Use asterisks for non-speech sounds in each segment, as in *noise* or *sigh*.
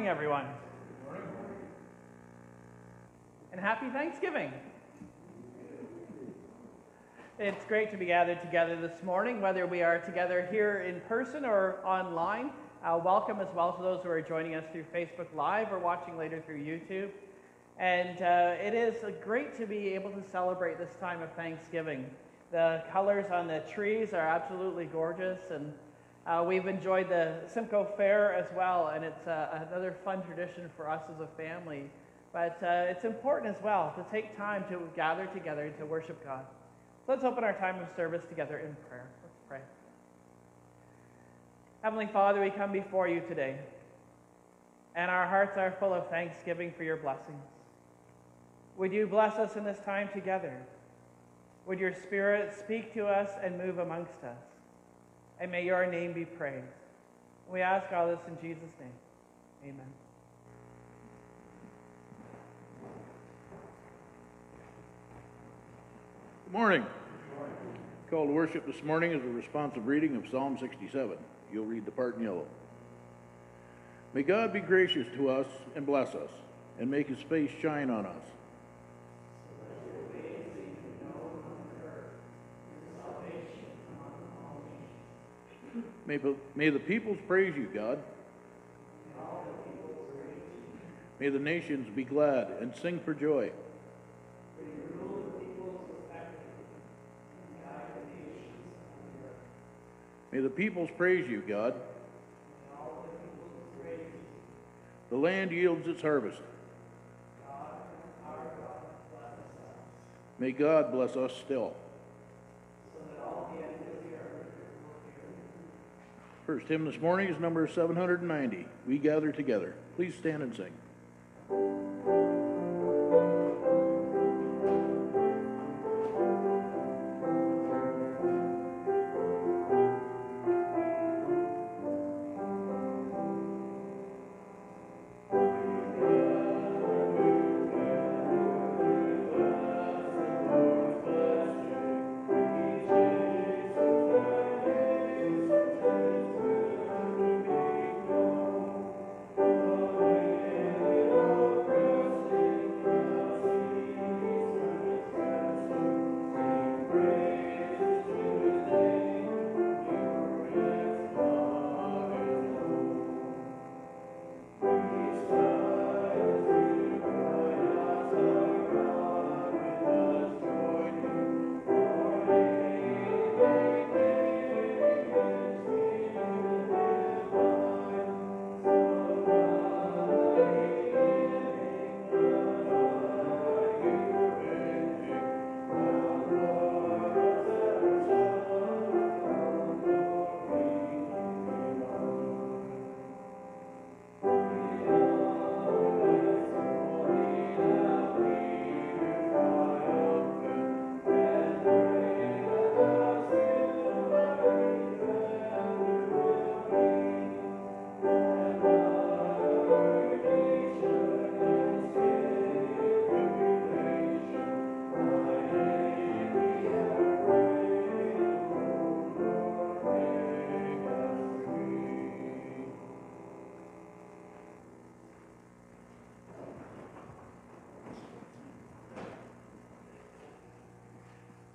Morning, everyone. And happy Thanksgiving. It's great to be gathered together this morning, whether we are together here in person or online. Uh, welcome as well to those who are joining us through Facebook Live or watching later through YouTube. And uh, it is great to be able to celebrate this time of Thanksgiving. The colors on the trees are absolutely gorgeous, and uh, we've enjoyed the Simcoe Fair as well, and it's uh, another fun tradition for us as a family. But uh, it's important as well to take time to gather together to worship God. So let's open our time of service together in prayer. Let's pray. Heavenly Father, we come before you today, and our hearts are full of thanksgiving for your blessings. Would you bless us in this time together? Would your Spirit speak to us and move amongst us? And may your name be praised. We ask all this in Jesus' name. Amen. Good morning. Call to worship this morning is a responsive reading of Psalm 67. You'll read the part in yellow. May God be gracious to us and bless us, and make his face shine on us May, may the peoples praise you, God. May the nations be glad and sing for joy. May the peoples praise you, God. The land yields its harvest. May God bless us still. First hymn this morning is number 790. We gather together. Please stand and sing.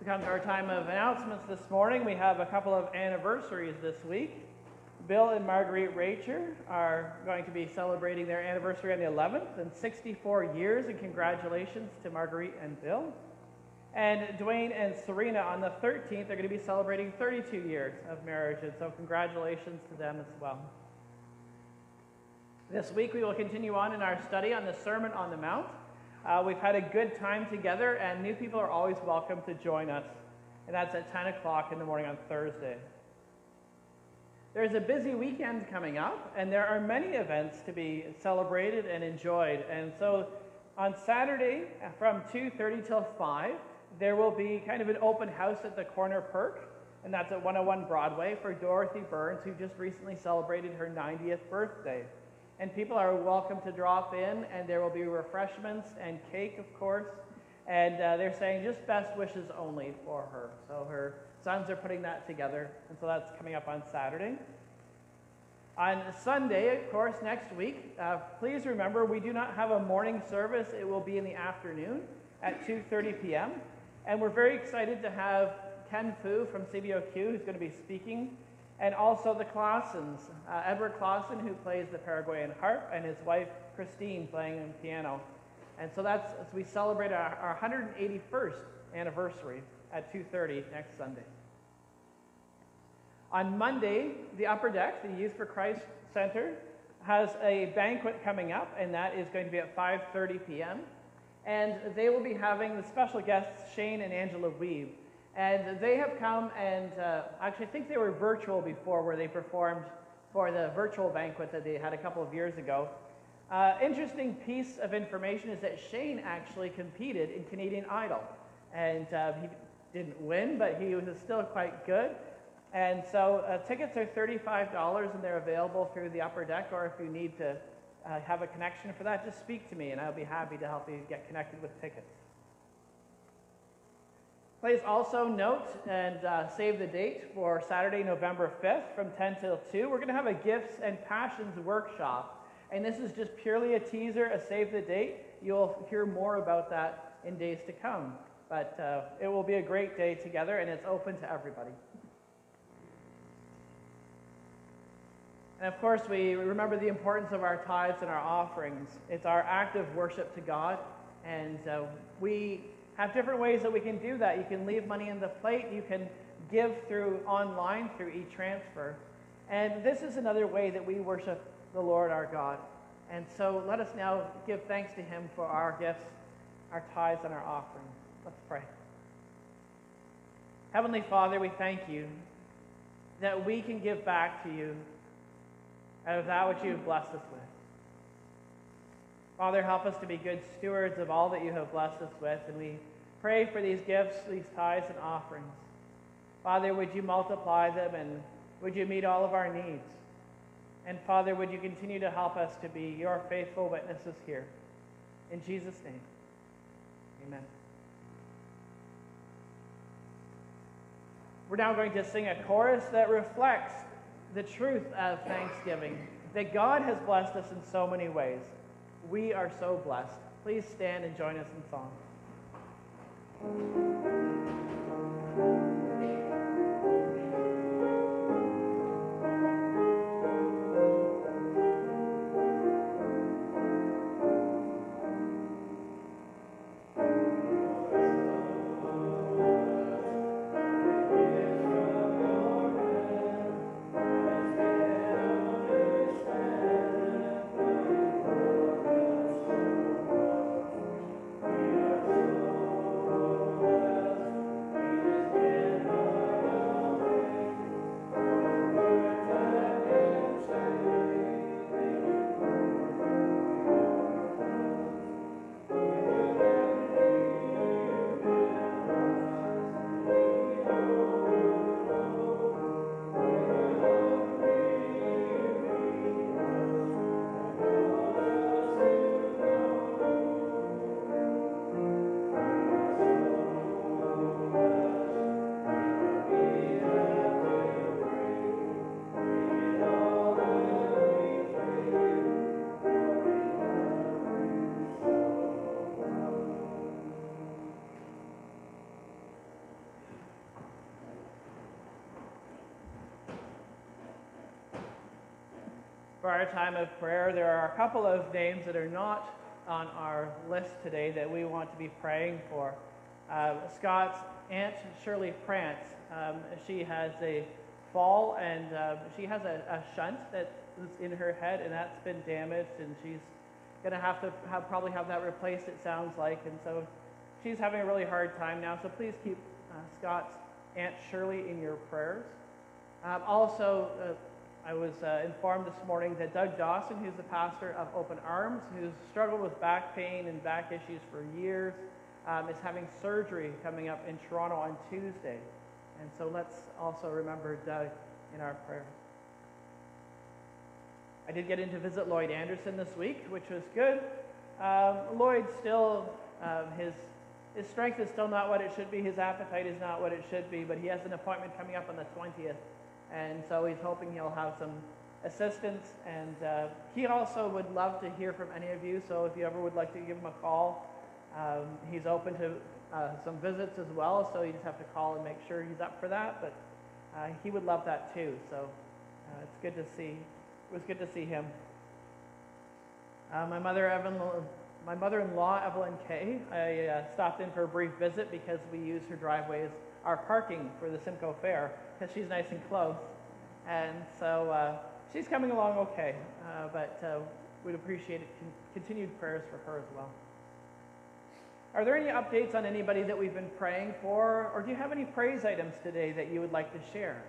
We come to our time of announcements this morning. We have a couple of anniversaries this week. Bill and Marguerite Racher are going to be celebrating their anniversary on the 11th and 64 years, and congratulations to Marguerite and Bill. And Dwayne and Serena on the 13th are going to be celebrating 32 years of marriage, and so congratulations to them as well. This week we will continue on in our study on the Sermon on the Mount. Uh, we've had a good time together, and new people are always welcome to join us. And that's at 10 o'clock in the morning on Thursday. There's a busy weekend coming up, and there are many events to be celebrated and enjoyed. And so on Saturday from 2.30 till 5, there will be kind of an open house at the Corner Perk, and that's at 101 Broadway for Dorothy Burns, who just recently celebrated her 90th birthday and people are welcome to drop in, and there will be refreshments and cake, of course. And uh, they're saying just best wishes only for her. So her sons are putting that together, and so that's coming up on Saturday. On Sunday, of course, next week, uh, please remember we do not have a morning service. It will be in the afternoon at 2.30 p.m. And we're very excited to have Ken Fu from CBOQ, who's going to be speaking and also the Clausens, uh, Edward Clausen, who plays the Paraguayan harp, and his wife Christine playing the piano. And so that's as we celebrate our, our 181st anniversary at 2:30 next Sunday. On Monday, the Upper Deck, the Youth for Christ Center, has a banquet coming up, and that is going to be at 5:30 p.m. And they will be having the special guests Shane and Angela Weave. And they have come and uh, actually, I think they were virtual before, where they performed for the virtual banquet that they had a couple of years ago. Uh, interesting piece of information is that Shane actually competed in Canadian Idol. And uh, he didn't win, but he was still quite good. And so uh, tickets are $35 and they're available through the upper deck, or if you need to uh, have a connection for that, just speak to me and I'll be happy to help you get connected with tickets. Please also note and uh, save the date for Saturday, November 5th from 10 till 2. We're going to have a Gifts and Passions workshop. And this is just purely a teaser, a save the date. You'll hear more about that in days to come. But uh, it will be a great day together, and it's open to everybody. And of course, we remember the importance of our tithes and our offerings. It's our act of worship to God, and uh, we have different ways that we can do that. You can leave money in the plate, you can give through online through e-transfer. And this is another way that we worship the Lord our God. And so let us now give thanks to him for our gifts, our tithes, and our offerings. Let's pray. Heavenly Father, we thank you that we can give back to you out of that which you have blessed us with. Father, help us to be good stewards of all that you have blessed us with, and we pray for these gifts, these tithes and offerings. Father, would you multiply them and would you meet all of our needs? And Father, would you continue to help us to be your faithful witnesses here? In Jesus' name, amen. We're now going to sing a chorus that reflects the truth of thanksgiving, that God has blessed us in so many ways. We are so blessed. Please stand and join us in song. Our time of prayer. There are a couple of names that are not on our list today that we want to be praying for. Uh, Scott's aunt, Shirley Prance, um, she has a fall and uh, she has a, a shunt that's in her head and that's been damaged and she's going to have to have, probably have that replaced, it sounds like. And so she's having a really hard time now. So please keep uh, Scott's Aunt Shirley in your prayers. Um, also, uh, I was uh, informed this morning that Doug Dawson, who's the pastor of Open Arms, who's struggled with back pain and back issues for years, um, is having surgery coming up in Toronto on Tuesday. And so let's also remember Doug in our prayer. I did get in to visit Lloyd Anderson this week, which was good. Um, Lloyd still, um, his, his strength is still not what it should be. His appetite is not what it should be, but he has an appointment coming up on the 20th. And so he's hoping he'll have some assistance. And uh, he also would love to hear from any of you. So if you ever would like to give him a call, um, he's open to uh, some visits as well. So you just have to call and make sure he's up for that. But uh, he would love that too. So uh, it's good to see. It was good to see him. Uh, my mother, my mother-in-law, Evelyn Kay, I uh, stopped in for a brief visit because we use her driveway as our parking for the Simcoe Fair because she's nice and close. And so uh, she's coming along okay, uh, but uh, we'd appreciate it, con- continued prayers for her as well. Are there any updates on anybody that we've been praying for, or do you have any praise items today that you would like to share?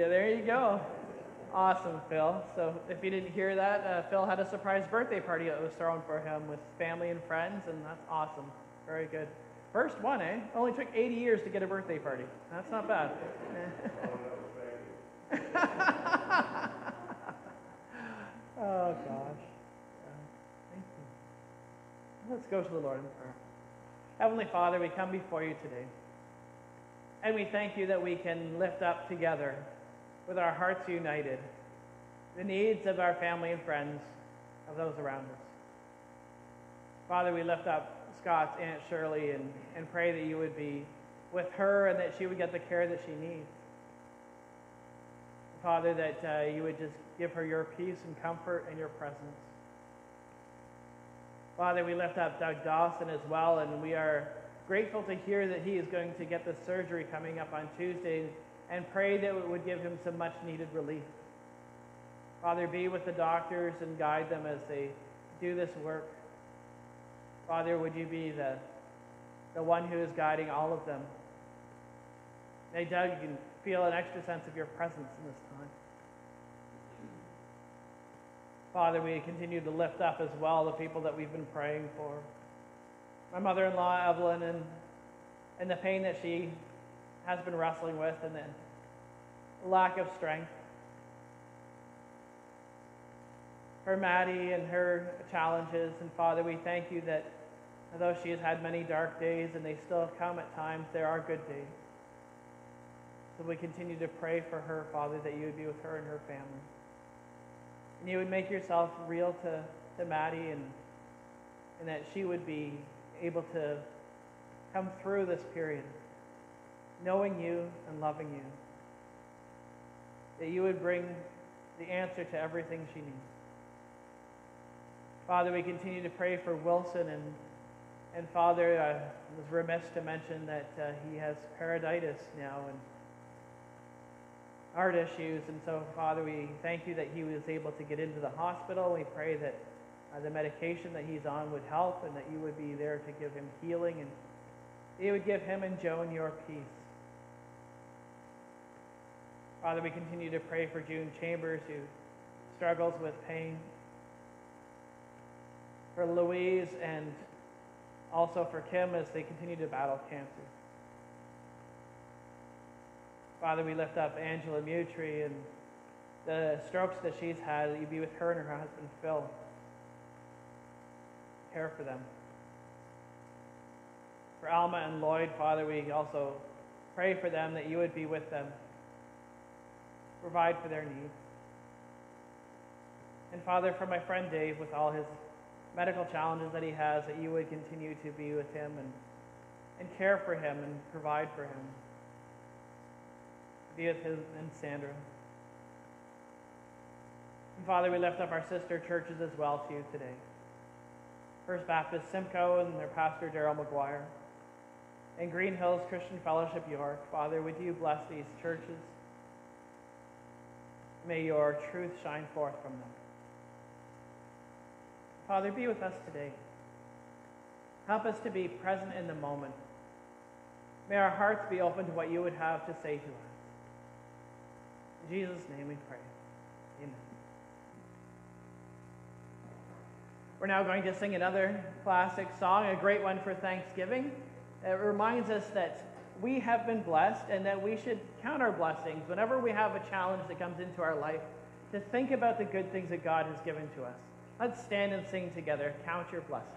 Yeah, there you go. Awesome, Phil. So if you didn't hear that, uh, Phil had a surprise birthday party that was thrown for him with family and friends, and that's awesome. Very good. First one, eh? Only took 80 years to get a birthday party. That's not bad. *laughs* oh, gosh. thank you. Let's go to the Lord in prayer. Heavenly Father, we come before you today. And we thank you that we can lift up together with our hearts united the needs of our family and friends, of those around us. Father, we lift up Scott's Aunt Shirley and, and pray that you would be with her and that she would get the care that she needs. Father, that uh, you would just give her your peace and comfort and your presence. Father, we lift up Doug Dawson as well, and we are grateful to hear that he is going to get the surgery coming up on Tuesday and pray that it would give him some much needed relief. Father, be with the doctors and guide them as they do this work. Father, would you be the, the one who is guiding all of them? May Doug can feel an extra sense of your presence in this time. Father, we continue to lift up as well the people that we've been praying for. My mother-in-law, Evelyn, and, and the pain that she has been wrestling with and then lack of strength. For Maddie and her challenges, and Father, we thank you that although she has had many dark days and they still come at times, there are good days. So we continue to pray for her, Father, that you would be with her and her family. And you would make yourself real to, to Maddie and, and that she would be able to come through this period knowing you and loving you. That you would bring the answer to everything she needs. Father, we continue to pray for Wilson and and Father, I was remiss to mention that uh, he has pericarditis now and heart issues. And so, Father, we thank you that he was able to get into the hospital. We pray that uh, the medication that he's on would help and that you would be there to give him healing and you would give him and Joan your peace. Father, we continue to pray for June Chambers who struggles with pain. For Louise and also for Kim as they continue to battle cancer. Father, we lift up Angela Mutry and the strokes that she's had, you be with her and her husband Phil. Care for them. For Alma and Lloyd, Father, we also pray for them that you would be with them provide for their needs. And Father, for my friend Dave, with all his medical challenges that he has, that you would continue to be with him and, and care for him and provide for him. Be with him and Sandra. And Father, we lift up our sister churches as well to you today. First Baptist Simcoe and their pastor Daryl McGuire. And Green Hills Christian Fellowship York. Father, would you bless these churches? May your truth shine forth from them. Father, be with us today. Help us to be present in the moment. May our hearts be open to what you would have to say to us. In Jesus' name we pray. Amen. We're now going to sing another classic song, a great one for Thanksgiving. It reminds us that we have been blessed and that we should count our blessings whenever we have a challenge that comes into our life to think about the good things that God has given to us. Let's stand and sing together. Count your blessings.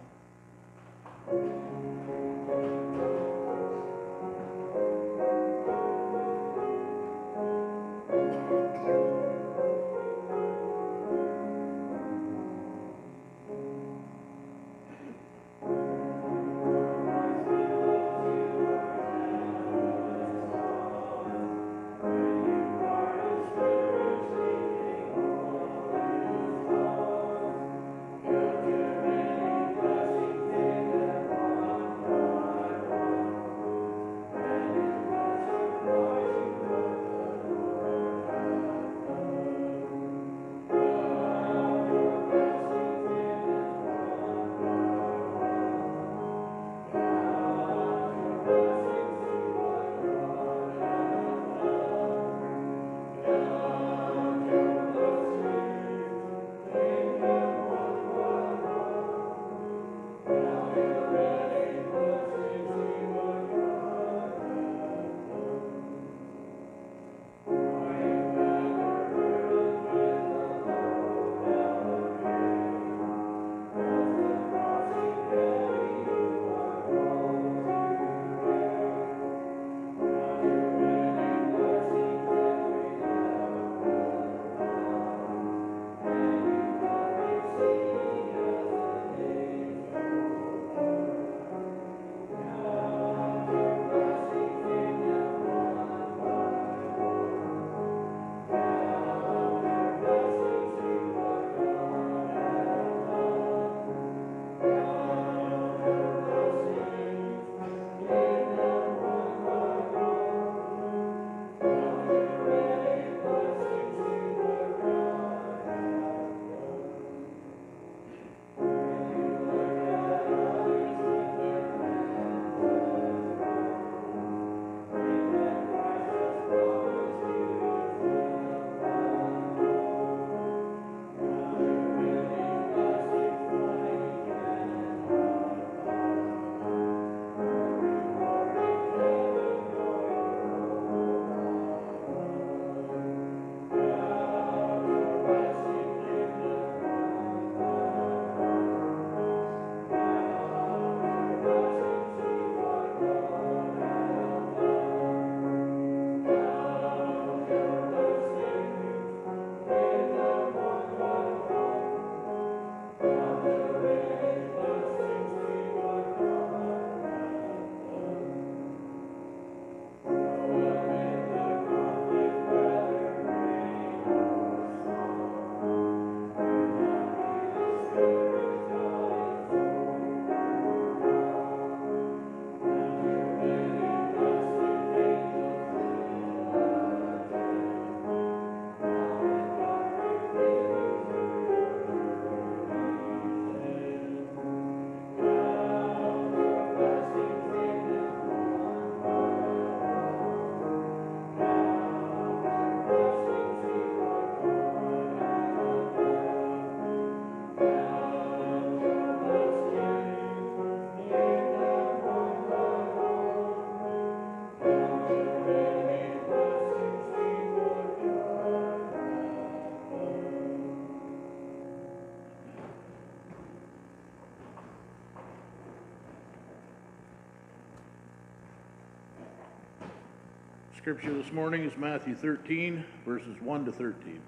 Scripture this morning is Matthew 13, verses 1 to 13.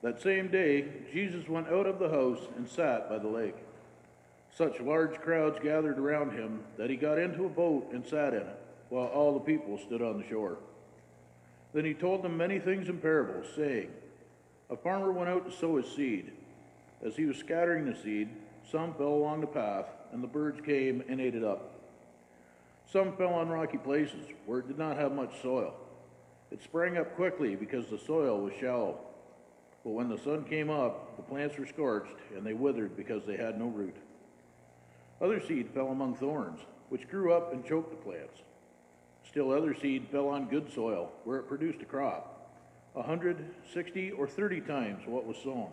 That same day, Jesus went out of the house and sat by the lake. Such large crowds gathered around him that he got into a boat and sat in it, while all the people stood on the shore. Then he told them many things in parables, saying, A farmer went out to sow his seed. As he was scattering the seed, some fell along the path, and the birds came and ate it up. Some fell on rocky places where it did not have much soil. It sprang up quickly because the soil was shallow. But when the sun came up, the plants were scorched, and they withered because they had no root. Other seed fell among thorns, which grew up and choked the plants. Still other seed fell on good soil, where it produced a crop, a hundred, sixty, or thirty times what was sown.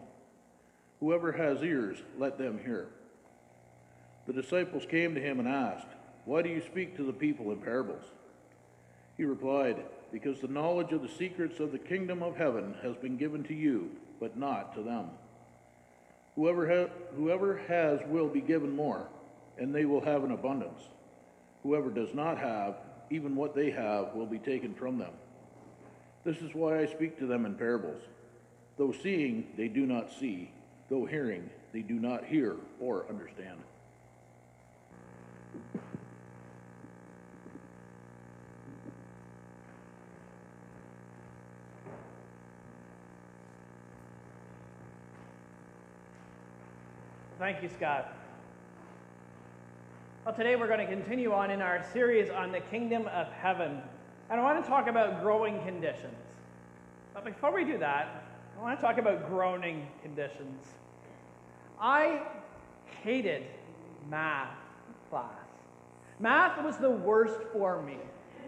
Whoever has ears, let them hear. The disciples came to him and asked, Why do you speak to the people in parables? He replied, Because the knowledge of the secrets of the kingdom of heaven has been given to you, but not to them. Whoever, ha- whoever has will be given more, and they will have an abundance. Whoever does not have, even what they have will be taken from them. This is why I speak to them in parables. Though seeing, they do not see, though hearing, they do not hear or understand. Thank you, Scott. Well, today we're going to continue on in our series on the kingdom of heaven. And I want to talk about growing conditions. But before we do that, I want to talk about groaning conditions. I hated math class. Math was the worst for me.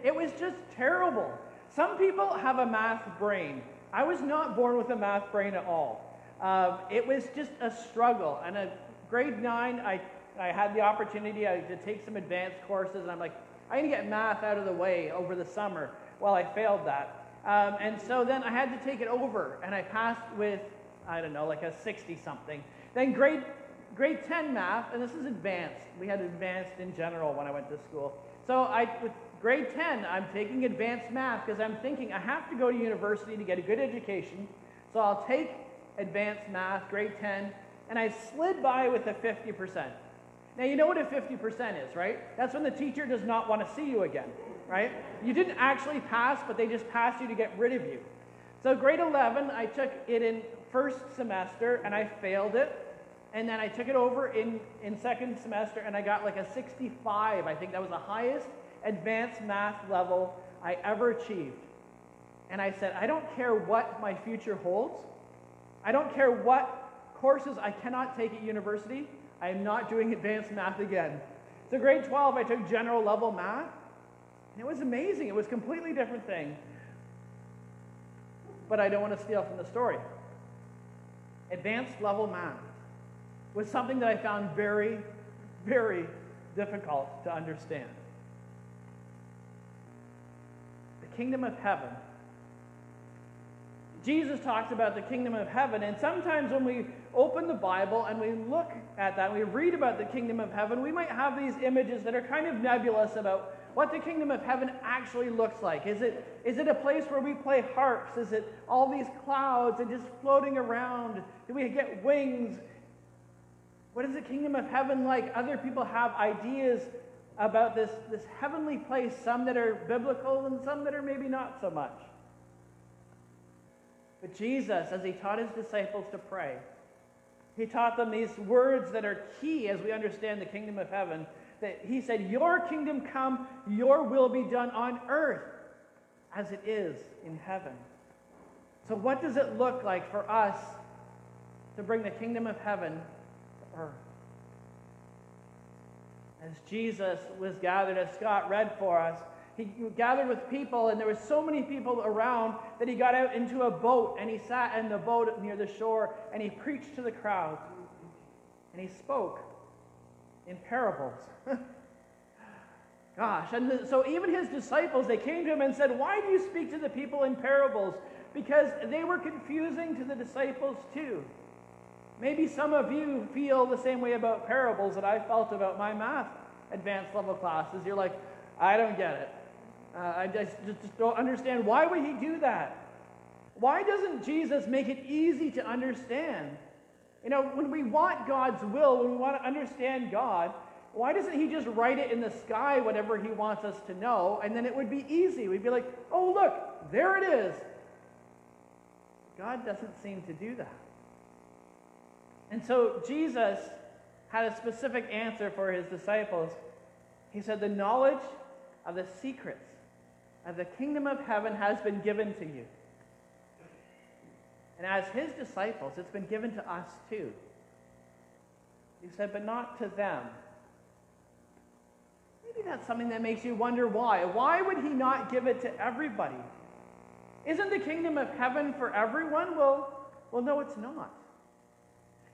It was just terrible. Some people have a math brain. I was not born with a math brain at all. Uh, it was just a struggle. And at grade nine, I, I had the opportunity to take some advanced courses, and I'm like, I'm going to get math out of the way over the summer. Well, I failed that. Um, and so then I had to take it over, and I passed with, I don't know, like a 60 something. Then grade, grade 10 math, and this is advanced. We had advanced in general when I went to school. So I, with grade 10, I'm taking advanced math because I'm thinking I have to go to university to get a good education. So I'll take advanced math, grade 10, and I slid by with a 50%. Now, you know what a 50% is, right? That's when the teacher does not want to see you again, right? You didn't actually pass, but they just passed you to get rid of you. So, grade 11, I took it in first semester and I failed it. And then I took it over in, in second semester and I got like a 65. I think that was the highest advanced math level I ever achieved. And I said, I don't care what my future holds. I don't care what courses I cannot take at university. I am not doing *laughs* advanced math again. So, grade 12, I took general level math. And it was amazing. It was a completely different thing. But I don't want to steal from the story. Advanced level math was something that I found very, very difficult to understand. The kingdom of heaven. Jesus talks about the kingdom of heaven, and sometimes when we open the Bible and we look at that, we read about the kingdom of heaven, we might have these images that are kind of nebulous about what the kingdom of heaven actually looks like. Is it, is it a place where we play harps? Is it all these clouds and just floating around? Do we get wings? What is the kingdom of heaven like? Other people have ideas about this, this heavenly place, some that are biblical and some that are maybe not so much. But Jesus, as he taught his disciples to pray, he taught them these words that are key as we understand the kingdom of heaven. That he said, Your kingdom come, your will be done on earth as it is in heaven. So, what does it look like for us to bring the kingdom of heaven to earth? As Jesus was gathered, as Scott read for us, he gathered with people, and there were so many people around that he got out into a boat and he sat in the boat near the shore and he preached to the crowd. And he spoke in parables. *laughs* Gosh, and so even his disciples, they came to him and said, Why do you speak to the people in parables? Because they were confusing to the disciples too. Maybe some of you feel the same way about parables that I felt about my math advanced level classes. You're like, I don't get it. Uh, I just, just don't understand. Why would he do that? Why doesn't Jesus make it easy to understand? You know, when we want God's will, when we want to understand God, why doesn't He just write it in the sky, whatever He wants us to know, and then it would be easy? We'd be like, oh, look, there it is. God doesn't seem to do that. And so Jesus had a specific answer for his disciples. He said, The knowledge of the secrets of the kingdom of heaven has been given to you. And as his disciples, it's been given to us too. He said, but not to them. Maybe that's something that makes you wonder why. Why would he not give it to everybody? Isn't the kingdom of heaven for everyone? Well, well no, it's not.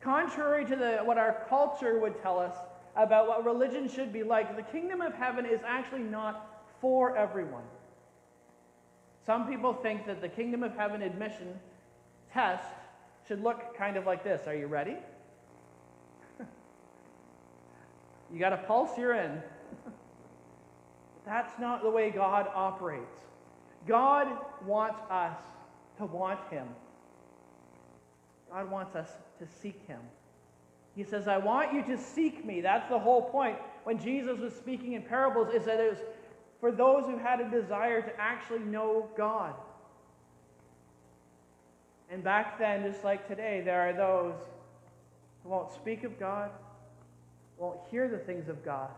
Contrary to the, what our culture would tell us about what religion should be like, the kingdom of heaven is actually not for everyone. Some people think that the kingdom of heaven admission test should look kind of like this. Are you ready? *laughs* you got a pulse, you're in. *laughs* That's not the way God operates. God wants us to want Him. God wants us to seek Him. He says, I want you to seek me. That's the whole point. When Jesus was speaking in parables, is that it was for those who had a desire to actually know God. And back then, just like today, there are those who won't speak of God, won't hear the things of God,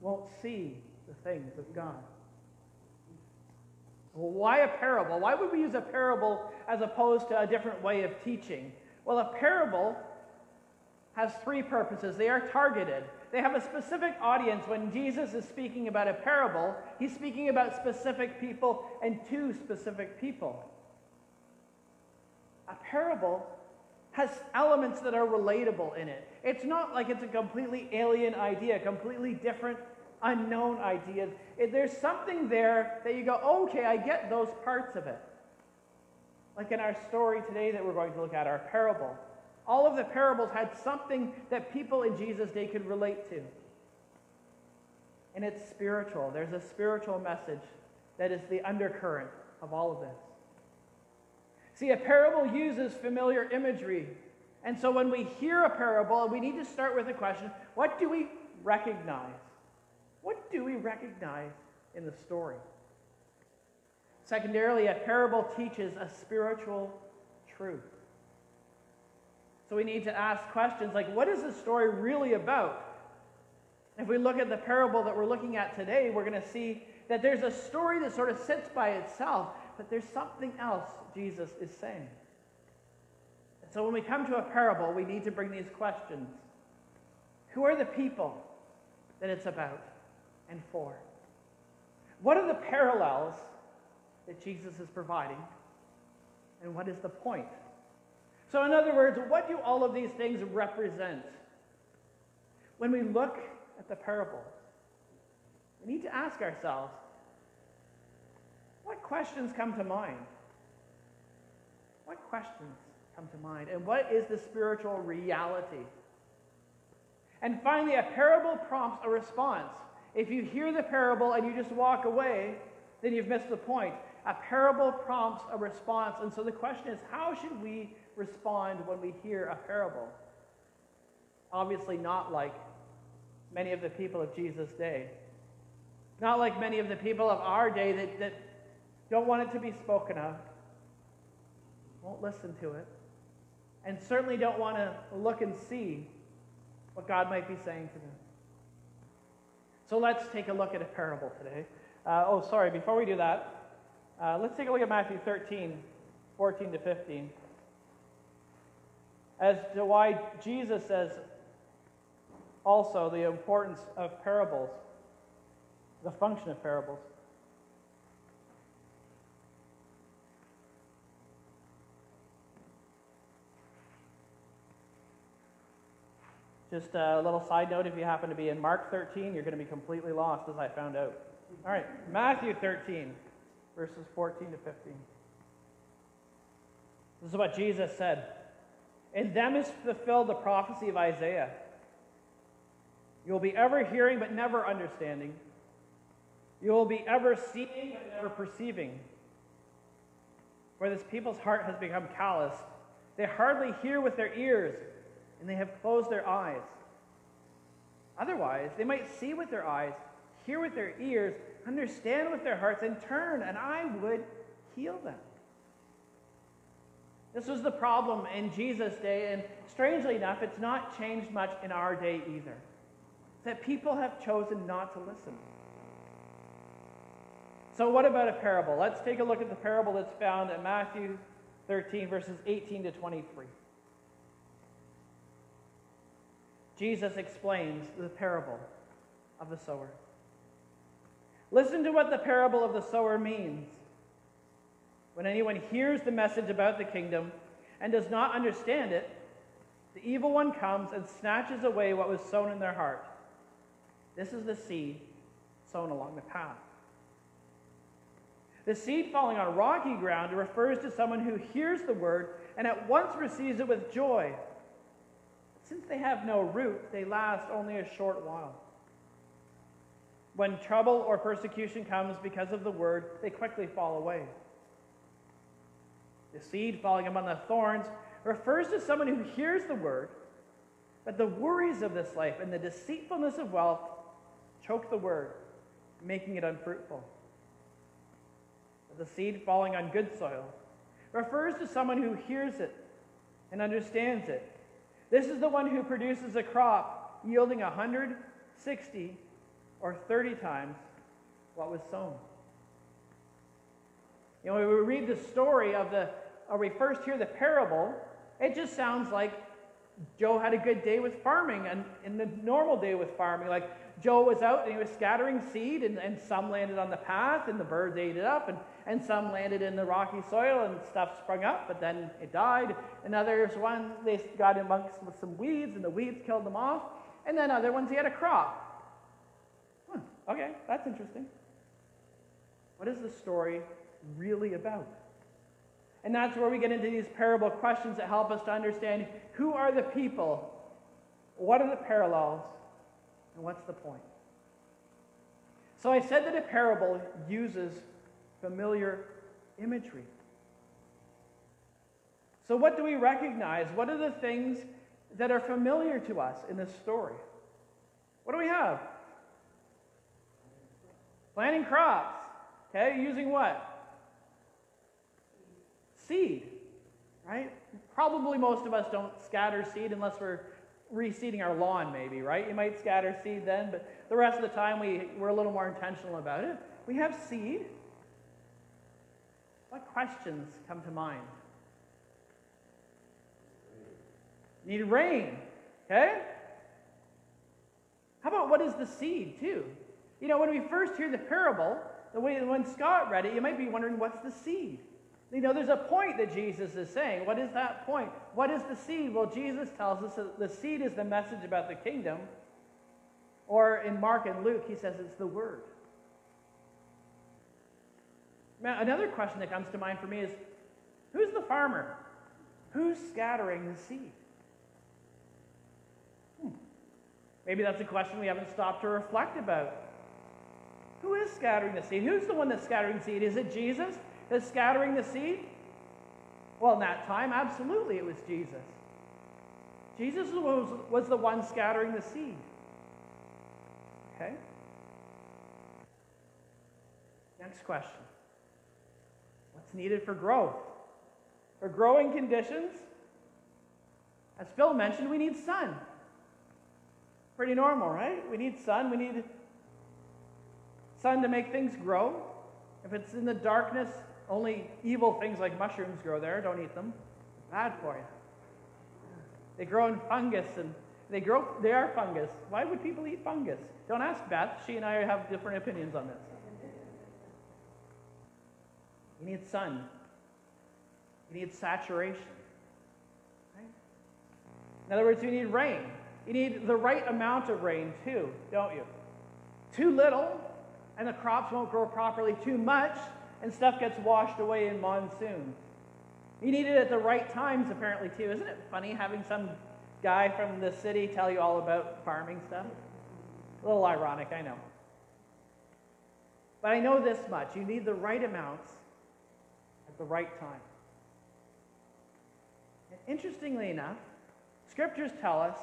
won't see the things of God. Well, why a parable? Why would we use a parable as opposed to a different way of teaching? Well, a parable has three purposes. They are targeted. They have a specific audience. When Jesus is speaking about a parable, he's speaking about specific people and two specific people a parable has elements that are relatable in it. It's not like it's a completely alien idea, completely different, unknown idea. There's something there that you go, okay, I get those parts of it. Like in our story today that we're going to look at, our parable. All of the parables had something that people in Jesus' day could relate to. And it's spiritual. There's a spiritual message that is the undercurrent of all of this. See, a parable uses familiar imagery. And so when we hear a parable, we need to start with a question what do we recognize? What do we recognize in the story? Secondarily, a parable teaches a spiritual truth. So we need to ask questions like what is the story really about? If we look at the parable that we're looking at today, we're going to see that there's a story that sort of sits by itself, but there's something else Jesus is saying. And so when we come to a parable, we need to bring these questions Who are the people that it's about and for? What are the parallels that Jesus is providing? And what is the point? So, in other words, what do all of these things represent? When we look at the parable, we need to ask ourselves what questions come to mind? What questions come to mind? And what is the spiritual reality? And finally, a parable prompts a response. If you hear the parable and you just walk away, then you've missed the point. A parable prompts a response. And so the question is how should we respond when we hear a parable? Obviously, not like many of the people of Jesus' day. Not like many of the people of our day that, that don't want it to be spoken of, won't listen to it, and certainly don't want to look and see what God might be saying to them. So let's take a look at a parable today. Uh, oh, sorry, before we do that, uh, let's take a look at Matthew 13, 14 to 15. As to why Jesus says also the importance of parables, the function of parables. Just a little side note if you happen to be in Mark 13, you're going to be completely lost, as I found out. All right, Matthew 13, verses 14 to 15. This is what Jesus said. In them is fulfilled the prophecy of Isaiah. You will be ever hearing, but never understanding. You will be ever seeing, but never perceiving. where this people's heart has become calloused. They hardly hear with their ears, and they have closed their eyes. Otherwise, they might see with their eyes, hear with their ears, understand with their hearts, and turn, and I would heal them. This was the problem in Jesus' day, and strangely enough, it's not changed much in our day either. That people have chosen not to listen. So, what about a parable? Let's take a look at the parable that's found in Matthew 13, verses 18 to 23. Jesus explains the parable of the sower. Listen to what the parable of the sower means. When anyone hears the message about the kingdom and does not understand it, the evil one comes and snatches away what was sown in their heart. This is the seed sown along the path. The seed falling on rocky ground refers to someone who hears the word and at once receives it with joy. Since they have no root, they last only a short while. When trouble or persecution comes because of the word, they quickly fall away. The seed falling among the thorns refers to someone who hears the word, but the worries of this life and the deceitfulness of wealth choke the word, making it unfruitful. The seed falling on good soil refers to someone who hears it and understands it. This is the one who produces a crop yielding 160 or 30 times what was sown. You know, we read the story of the, or we first hear the parable, it just sounds like Joe had a good day with farming and in the normal day with farming. Like Joe was out and he was scattering seed, and, and some landed on the path, and the birds ate it up, and, and some landed in the rocky soil, and stuff sprung up, but then it died. And others, one, they got amongst some weeds, and the weeds killed them off. And then other ones, he had a crop. Huh, okay, that's interesting. What is the story really about? And that's where we get into these parable questions that help us to understand who are the people, what are the parallels, and what's the point? So I said that a parable uses familiar imagery. So, what do we recognize? What are the things that are familiar to us in this story? What do we have? Planting crops. Okay, using what? Seed, right? Probably most of us don't scatter seed unless we're reseeding our lawn, maybe, right? You might scatter seed then, but the rest of the time we, we're a little more intentional about it. We have seed. What questions come to mind? Need rain, okay? How about what is the seed, too? You know, when we first hear the parable, the way when Scott read it, you might be wondering, what's the seed? You know, there's a point that Jesus is saying. What is that point? What is the seed? Well, Jesus tells us that the seed is the message about the kingdom. Or in Mark and Luke, he says it's the word. Now, another question that comes to mind for me is who's the farmer? Who's scattering the seed? Hmm. Maybe that's a question we haven't stopped to reflect about. Who is scattering the seed? Who's the one that's scattering seed? Is it Jesus? That's scattering the seed? Well, in that time, absolutely it was Jesus. Jesus was, was the one scattering the seed. Okay? Next question What's needed for growth? For growing conditions, as Phil mentioned, we need sun. Pretty normal, right? We need sun. We need sun to make things grow. If it's in the darkness, only evil things like mushrooms grow there. Don't eat them. Bad for you. They grow in fungus and they grow they are fungus. Why would people eat fungus? Don't ask Beth. She and I have different opinions on this. You need sun. You need saturation. In other words, you need rain. You need the right amount of rain too, don't you? Too little, and the crops won't grow properly. Too much, and stuff gets washed away in monsoon. You need it at the right times, apparently, too. Isn't it funny having some guy from the city tell you all about farming stuff? A little ironic, I know. But I know this much you need the right amounts at the right time. Interestingly enough, scriptures tell us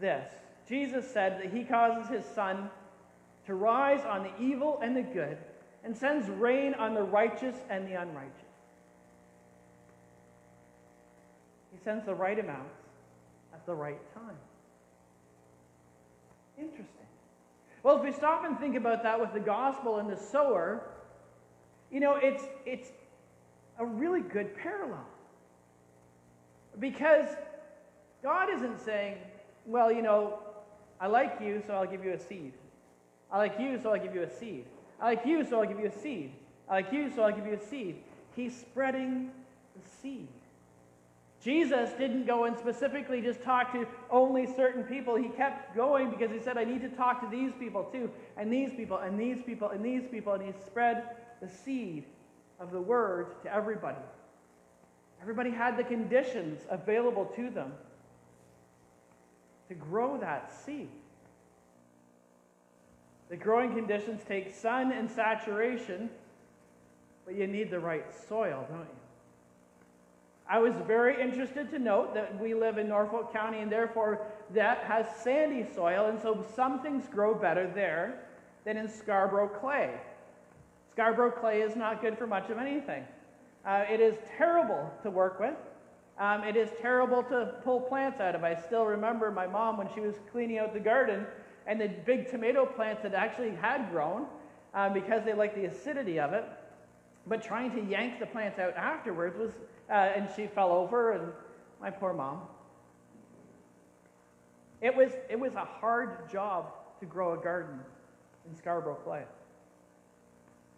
this Jesus said that he causes his sun to rise on the evil and the good and sends rain on the righteous and the unrighteous. He sends the right amounts at the right time. Interesting. Well, if we stop and think about that with the gospel and the sower, you know, it's, it's a really good parallel. Because God isn't saying, well, you know, I like you, so I'll give you a seed. I like you, so I'll give you a seed. I like you, so I'll give you a seed. I like you, so I'll give you a seed. He's spreading the seed. Jesus didn't go and specifically just talk to only certain people. He kept going because he said, I need to talk to these people too, and these people, and these people, and these people. And he spread the seed of the word to everybody. Everybody had the conditions available to them to grow that seed. The growing conditions take sun and saturation, but you need the right soil, don't you? I was very interested to note that we live in Norfolk County and therefore that has sandy soil, and so some things grow better there than in Scarborough clay. Scarborough clay is not good for much of anything. Uh, it is terrible to work with. Um, it is terrible to pull plants out of. I still remember my mom when she was cleaning out the garden and the big tomato plants that actually had grown um, because they liked the acidity of it. But trying to yank the plants out afterwards was, uh, and she fell over, and my poor mom. It was, it was a hard job to grow a garden in Scarborough clay.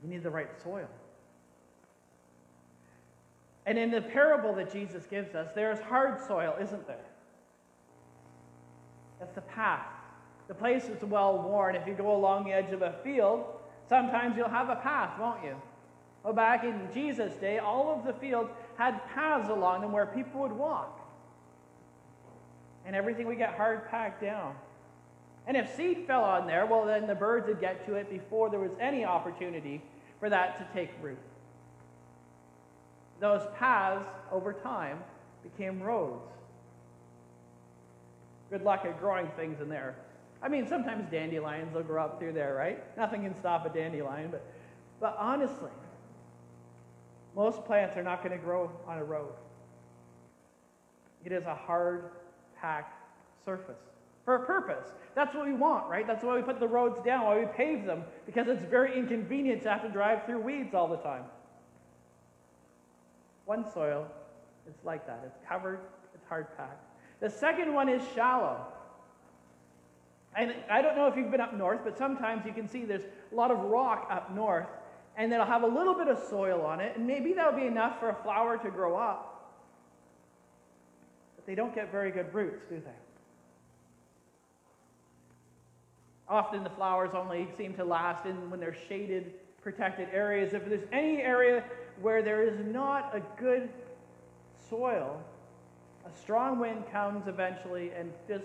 You need the right soil. And in the parable that Jesus gives us, there's hard soil, isn't there? That's the path. The place is well worn. If you go along the edge of a field, sometimes you'll have a path, won't you? Well, back in Jesus' day, all of the fields had paths along them where people would walk. And everything would get hard packed down. And if seed fell on there, well, then the birds would get to it before there was any opportunity for that to take root those paths over time became roads. Good luck at growing things in there. I mean, sometimes dandelions will grow up through there, right? Nothing can stop a dandelion, but, but honestly, most plants are not going to grow on a road. It is a hard, packed surface for a purpose. That's what we want, right? That's why we put the roads down, why we pave them, because it's very inconvenient to have to drive through weeds all the time. One soil, it's like that. It's covered, it's hard packed. The second one is shallow. And I don't know if you've been up north, but sometimes you can see there's a lot of rock up north, and it'll have a little bit of soil on it, and maybe that'll be enough for a flower to grow up. But they don't get very good roots, do they? Often the flowers only seem to last in when they're shaded, protected areas. If there's any area where there is not a good soil, a strong wind comes eventually and just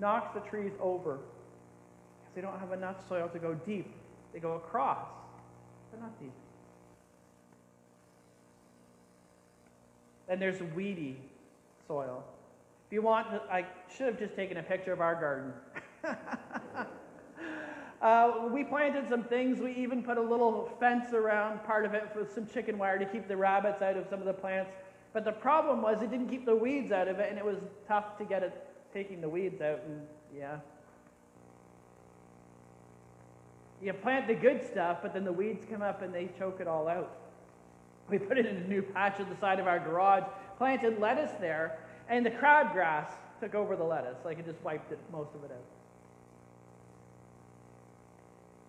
knocks the trees over because they don't have enough soil to go deep. They go across, but not deep. Then there's weedy soil. If you want, I should have just taken a picture of our garden. *laughs* Uh, we planted some things. We even put a little fence around part of it with some chicken wire to keep the rabbits out of some of the plants. But the problem was it didn't keep the weeds out of it, and it was tough to get it taking the weeds out. And yeah. You plant the good stuff, but then the weeds come up and they choke it all out. We put it in a new patch at the side of our garage, planted lettuce there, and the crabgrass took over the lettuce. Like it just wiped it, most of it out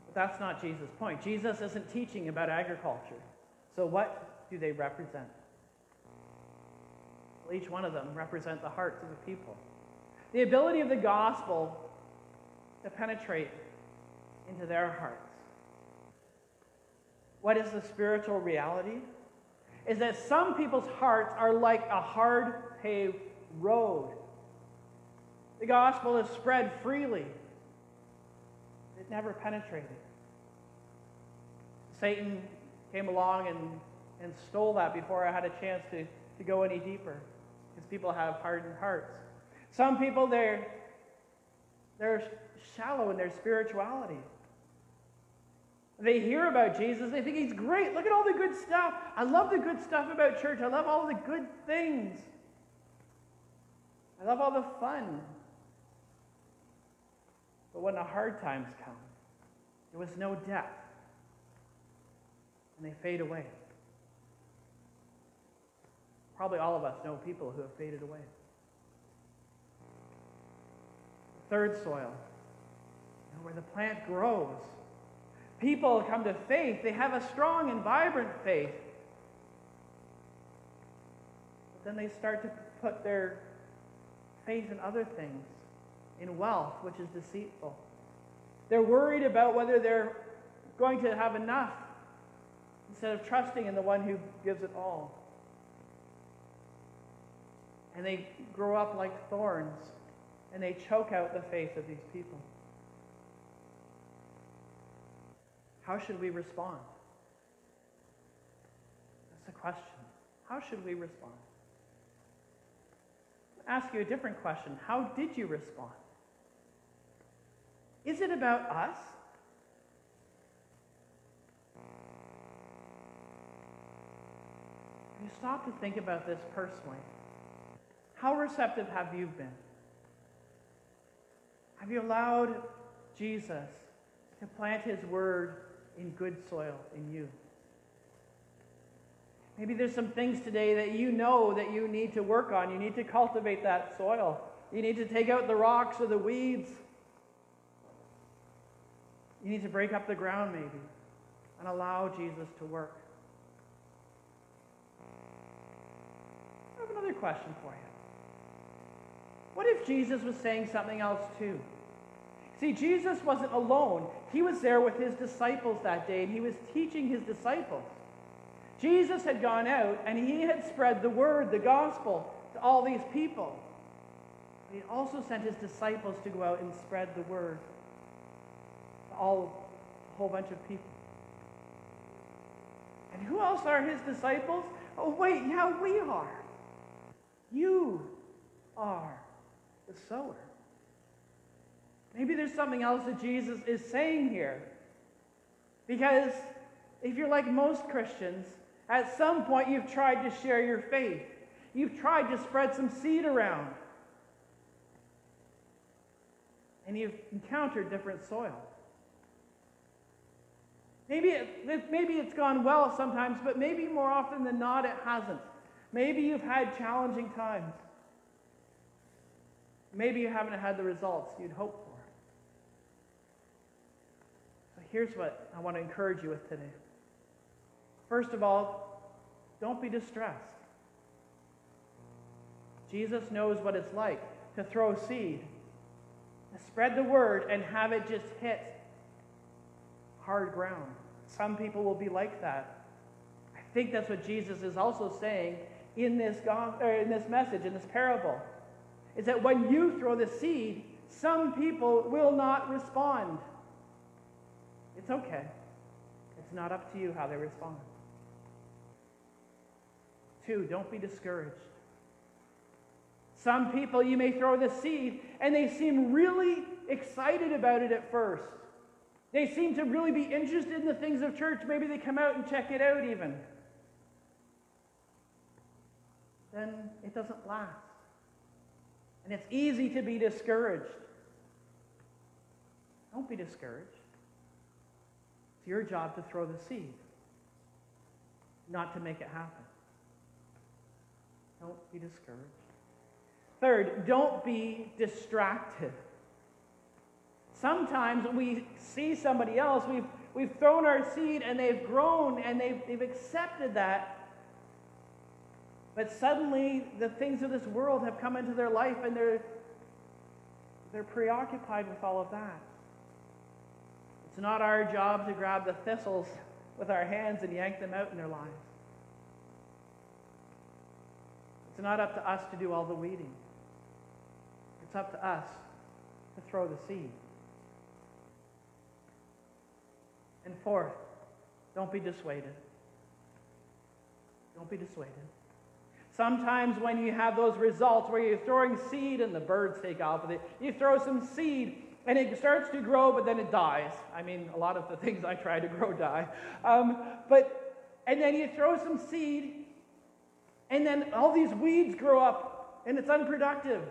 But that's not Jesus' point. Jesus isn't teaching about agriculture. So, what do they represent? Well, each one of them represent the hearts of the people. The ability of the gospel to penetrate into their hearts. What is the spiritual reality? Is that some people's hearts are like a hard paved road. The gospel is spread freely. It never penetrated. Satan came along and, and stole that before I had a chance to to go any deeper because people have hardened hearts. Some people, they're, they're shallow in their spirituality. They hear about Jesus, they think he's great. Look at all the good stuff. I love the good stuff about church. I love all the good things. I love all the fun. But when the hard times come, there was no depth. And they fade away. Probably all of us know people who have faded away. Third soil, where the plant grows. People come to faith. They have a strong and vibrant faith. But then they start to put their faith in other things, in wealth, which is deceitful. They're worried about whether they're going to have enough instead of trusting in the one who gives it all. And they grow up like thorns and they choke out the faith of these people. How should we respond? That's the question. How should we respond? I'll ask you a different question. How did you respond? Is it about us? You stop to think about this personally. How receptive have you been? Have you allowed Jesus to plant his word in good soil in you? Maybe there's some things today that you know that you need to work on. You need to cultivate that soil. You need to take out the rocks or the weeds. You need to break up the ground, maybe, and allow Jesus to work. I have another question for you. What if Jesus was saying something else too? See, Jesus wasn't alone. He was there with his disciples that day, and he was teaching his disciples. Jesus had gone out and he had spread the word, the gospel, to all these people. He also sent his disciples to go out and spread the word to all a whole bunch of people. And who else are his disciples? Oh, wait, yeah, we are. You are the sower. Maybe there's something else that Jesus is saying here. Because if you're like most Christians, at some point you've tried to share your faith. You've tried to spread some seed around. And you've encountered different soil. Maybe, it, maybe it's gone well sometimes, but maybe more often than not it hasn't. Maybe you've had challenging times. Maybe you haven't had the results you'd hoped for. So here's what I want to encourage you with today. First of all, don't be distressed. Jesus knows what it's like to throw seed, to spread the word, and have it just hit hard ground. Some people will be like that. I think that's what Jesus is also saying in this, in this message, in this parable is that when you throw the seed, some people will not respond. It's okay. It's not up to you how they respond. Two, don't be discouraged. Some people, you may throw the seed and they seem really excited about it at first. They seem to really be interested in the things of church. Maybe they come out and check it out even. Then it doesn't last. And it's easy to be discouraged. Don't be discouraged. It's your job to throw the seed, not to make it happen. Don't be discouraged. Third, don't be distracted. Sometimes we see somebody else, we've, we've thrown our seed and they've grown and they've, they've accepted that, but suddenly, the things of this world have come into their life and they're, they're preoccupied with all of that. It's not our job to grab the thistles with our hands and yank them out in their lives. It's not up to us to do all the weeding. It's up to us to throw the seed. And fourth, don't be dissuaded. Don't be dissuaded. Sometimes when you have those results where you're throwing seed and the birds take off with it, you throw some seed and it starts to grow, but then it dies. I mean, a lot of the things I try to grow die. Um, but, and then you throw some seed, and then all these weeds grow up, and it's unproductive.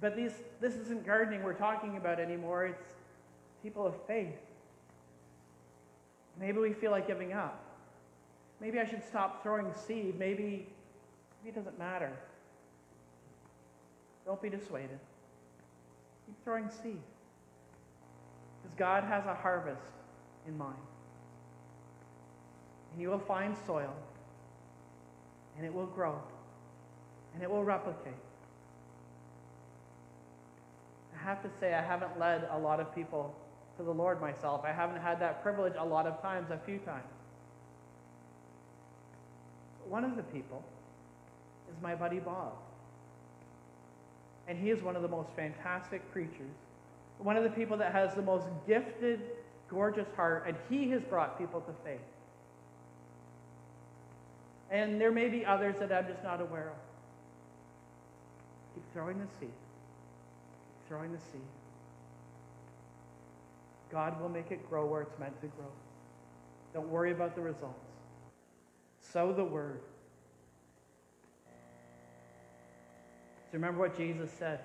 But these, this isn't gardening we're talking about anymore. It's people of faith. Maybe we feel like giving up. Maybe I should stop throwing seed. Maybe, maybe it doesn't matter. Don't be dissuaded. Keep throwing seed. Because God has a harvest in mind. And you will find soil, and it will grow, and it will replicate. I have to say, I haven't led a lot of people to the Lord myself. I haven't had that privilege a lot of times, a few times. One of the people is my buddy Bob. And he is one of the most fantastic preachers, one of the people that has the most gifted, gorgeous heart, and he has brought people to faith. And there may be others that I'm just not aware of. Keep throwing the seed. Keep throwing the seed. God will make it grow where it's meant to grow. Don't worry about the results. Sow the word. So remember what Jesus said.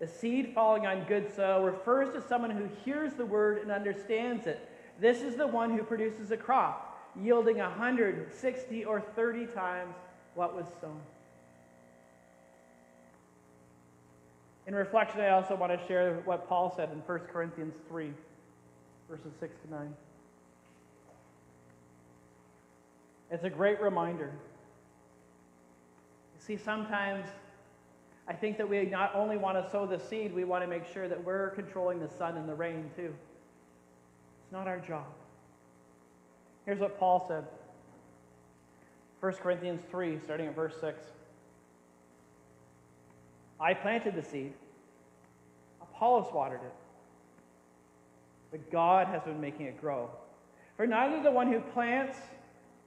The seed falling on good soil refers to someone who hears the word and understands it. This is the one who produces a crop, yielding 160 or 30 times what was sown. In reflection, I also want to share what Paul said in 1 Corinthians 3, verses 6 to 9. It's a great reminder. You see, sometimes I think that we not only want to sow the seed, we want to make sure that we're controlling the sun and the rain too. It's not our job. Here's what Paul said 1 Corinthians 3, starting at verse 6. I planted the seed, Apollos watered it, but God has been making it grow. For neither the one who plants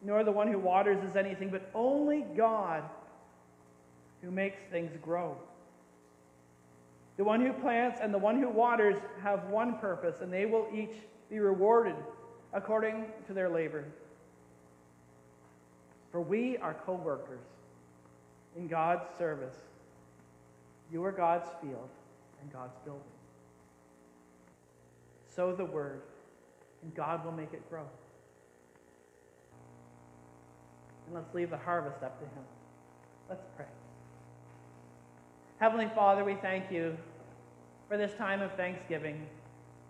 nor the one who waters is anything, but only God who makes things grow. The one who plants and the one who waters have one purpose, and they will each be rewarded according to their labor. For we are co workers in God's service. You are God's field and God's building. Sow the word, and God will make it grow. And let's leave the harvest up to Him. Let's pray. Heavenly Father, we thank you for this time of thanksgiving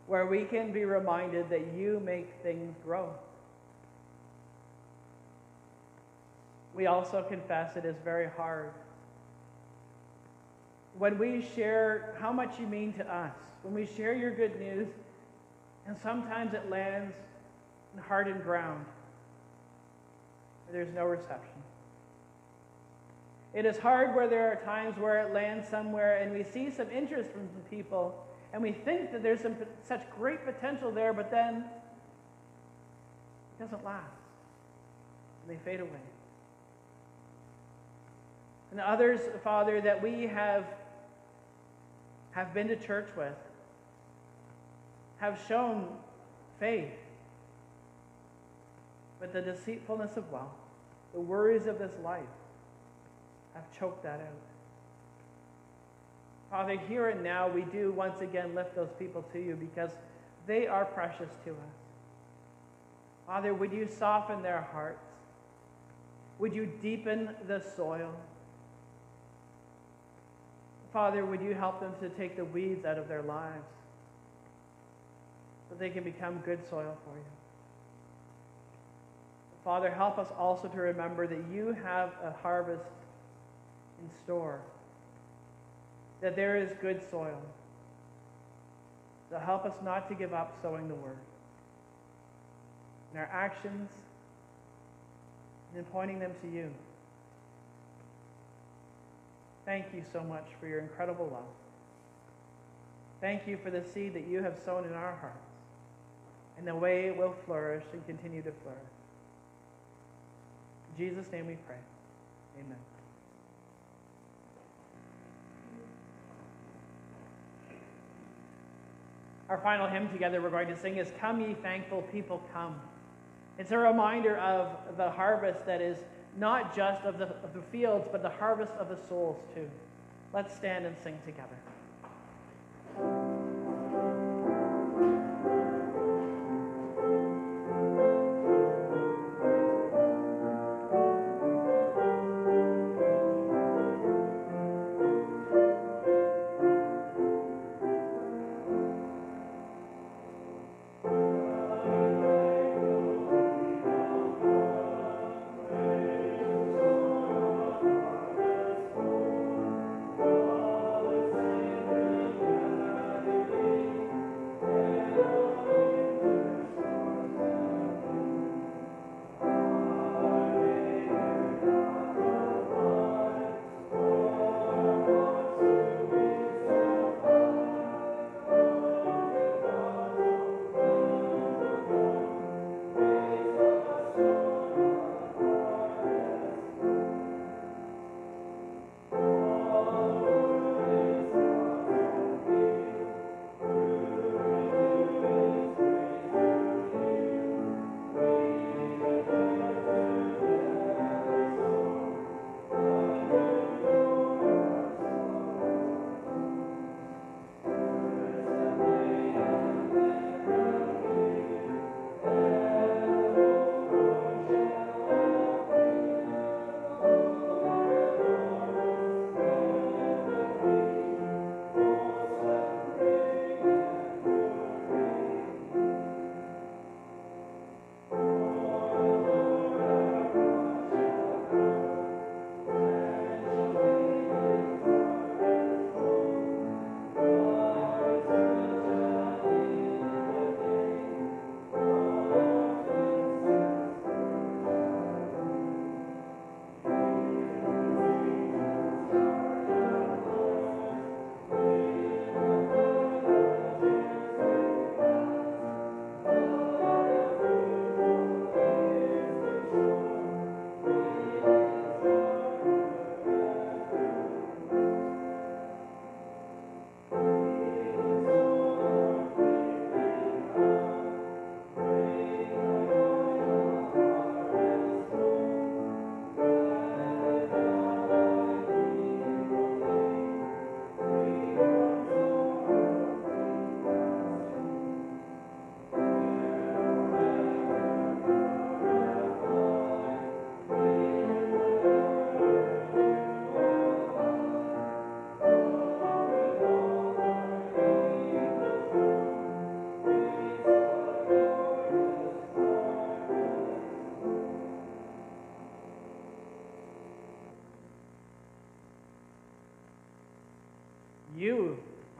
where we can be reminded that you make things grow. We also confess it is very hard. When we share how much you mean to us, when we share your good news, and sometimes it lands in hardened ground there's no reception. It is hard where there are times where it lands somewhere and we see some interest from some people and we think that there's some, such great potential there, but then it doesn't last. And they fade away. And others, Father, that we have, have been to church with, have shown faith, but the deceitfulness of wealth, the worries of this life, have choked that out. Father, here and now we do once again lift those people to you because they are precious to us. Father, would you soften their hearts? Would you deepen the soil? Father, would you help them to take the weeds out of their lives so they can become good soil for you? Father, help us also to remember that you have a harvest in store, that there is good soil. So help us not to give up sowing the word. In our actions, and in pointing them to you. Thank you so much for your incredible love. Thank you for the seed that you have sown in our hearts and the way it will flourish and continue to flourish. Jesus' name we pray. Amen. Our final hymn together we're going to sing is Come, Ye Thankful People, Come. It's a reminder of the harvest that is not just of the, of the fields, but the harvest of the souls too. Let's stand and sing together.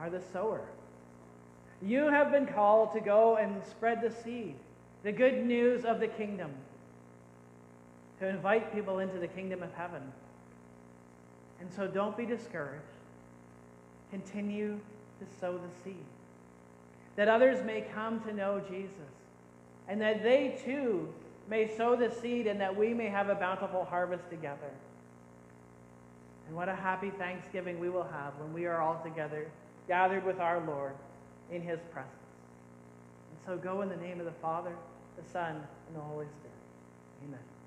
The sower. You have been called to go and spread the seed, the good news of the kingdom, to invite people into the kingdom of heaven. And so don't be discouraged. Continue to sow the seed, that others may come to know Jesus, and that they too may sow the seed, and that we may have a bountiful harvest together. And what a happy Thanksgiving we will have when we are all together, gathered with our Lord in his presence. And so go in the name of the Father, the Son, and the Holy Spirit. Amen.